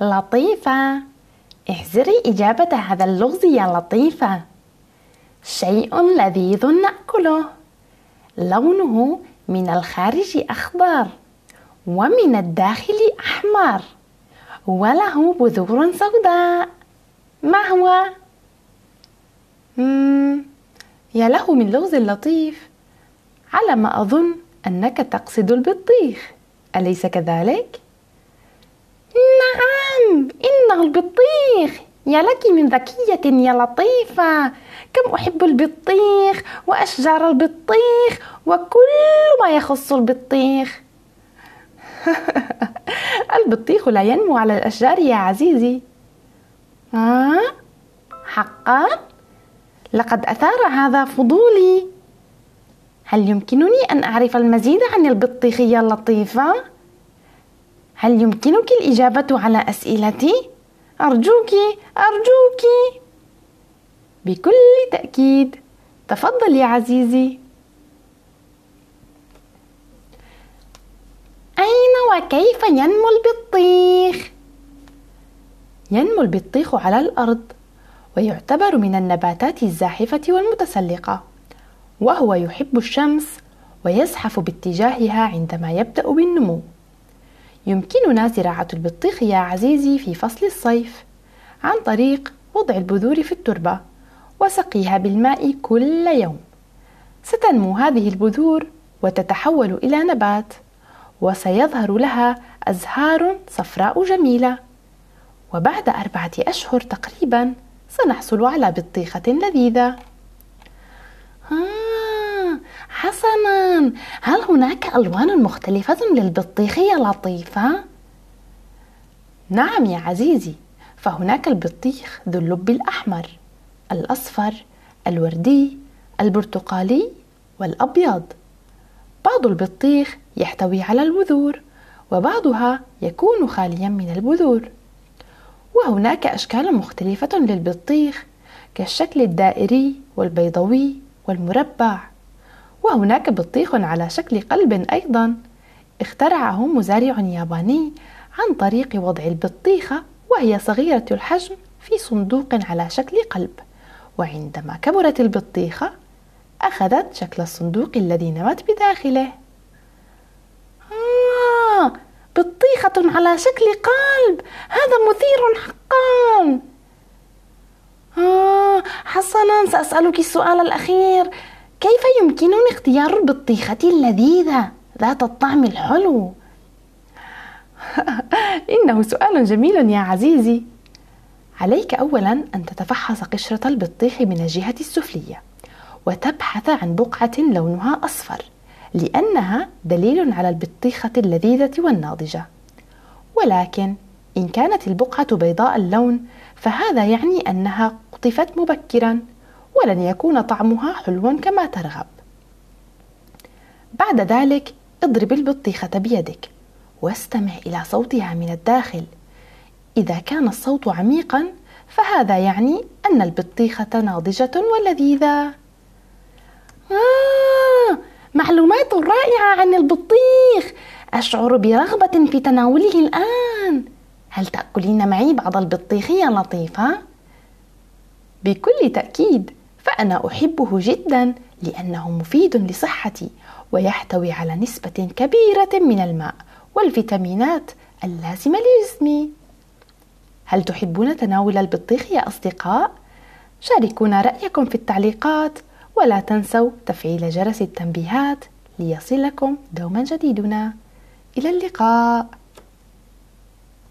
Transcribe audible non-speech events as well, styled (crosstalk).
لطيفة. احذري إجابة هذا اللغز يا لطيفة. شيء لذيذ نأكله. لونه من الخارج أخضر ومن الداخل أحمر وله بذور سوداء. ما هو؟ مم. يا له من لغز لطيف. على ما أظن أنك تقصد البطيخ. أليس كذلك؟ نعم. إنه البطيخ يا لك من ذكية يا لطيفة كم أحب البطيخ وأشجار البطيخ وكل ما يخص البطيخ (laughs) البطيخ لا ينمو على الأشجار يا عزيزي آه؟ حقا؟ لقد أثار هذا فضولي هل يمكنني أن أعرف المزيد عن البطيخية اللطيفة؟ هل يمكنك الإجابة على أسئلتي؟ أرجوك أرجوك بكل تأكيد تفضل يا عزيزي أين وكيف ينمو البطيخ؟ ينمو البطيخ على الأرض ويعتبر من النباتات الزاحفة والمتسلقة وهو يحب الشمس ويزحف باتجاهها عندما يبدأ بالنمو يمكننا زراعة البطيخ يا عزيزي في فصل الصيف. عن طريق وضع البذور في التربة وسقيها بالماء كل يوم. ستنمو هذه البذور وتتحول إلى نبات وسيظهر لها أزهار صفراء جميلة. وبعد أربعة أشهر تقريبا سنحصل على بطيخة لذيذة. حسنا. هل هناك ألوان مختلفة للبطيخ يا لطيفة؟ نعم يا عزيزي فهناك البطيخ ذو اللب الأحمر الأصفر الوردي البرتقالي والأبيض. بعض البطيخ يحتوي على البذور وبعضها يكون خاليا من البذور. وهناك أشكال مختلفة للبطيخ كالشكل الدائري والبيضوي والمربع. وهناك بطيخ على شكل قلب أيضا. اخترعه مزارع ياباني عن طريق وضع البطيخة وهي صغيرة الحجم في صندوق على شكل قلب. وعندما كبرت البطيخة أخذت شكل الصندوق الذي نمت بداخله. آه بطيخة على شكل قلب. هذا مثير حقا. آه حسنا سأسألك السؤال الأخير. كيف يمكنني اختيار البطيخة اللذيذة؟ ذات الطعم الحلو؟ (laughs) إنه سؤال جميل يا عزيزي. عليك أولا أن تتفحص قشرة البطيخ من الجهة السفلية وتبحث عن بقعة لونها أصفر لأنها دليل على البطيخة اللذيذة والناضجة. ولكن إن كانت البقعة بيضاء اللون فهذا يعني أنها قطفت مبكرا. ولن يكون طعمها حلوا كما ترغب. بعد ذلك اضرب البطيخة بيدك واستمع إلى صوتها من الداخل. إذا كان الصوت عميقا فهذا يعني أن البطيخة ناضجة ولذيذة. آه معلومات رائعة عن البطيخ. أشعر برغبة في تناوله الآن. هل تأكلين معي بعض البطيخ يا لطيفة؟ بكل تأكيد. فأنا أحبه جدا لأنه مفيد لصحتي ويحتوي على نسبة كبيرة من الماء والفيتامينات اللازمة لجسمي. هل تحبون تناول البطيخ يا أصدقاء؟ شاركونا رأيكم في التعليقات ولا تنسوا تفعيل جرس التنبيهات ليصلكم دوما جديدنا. إلى اللقاء.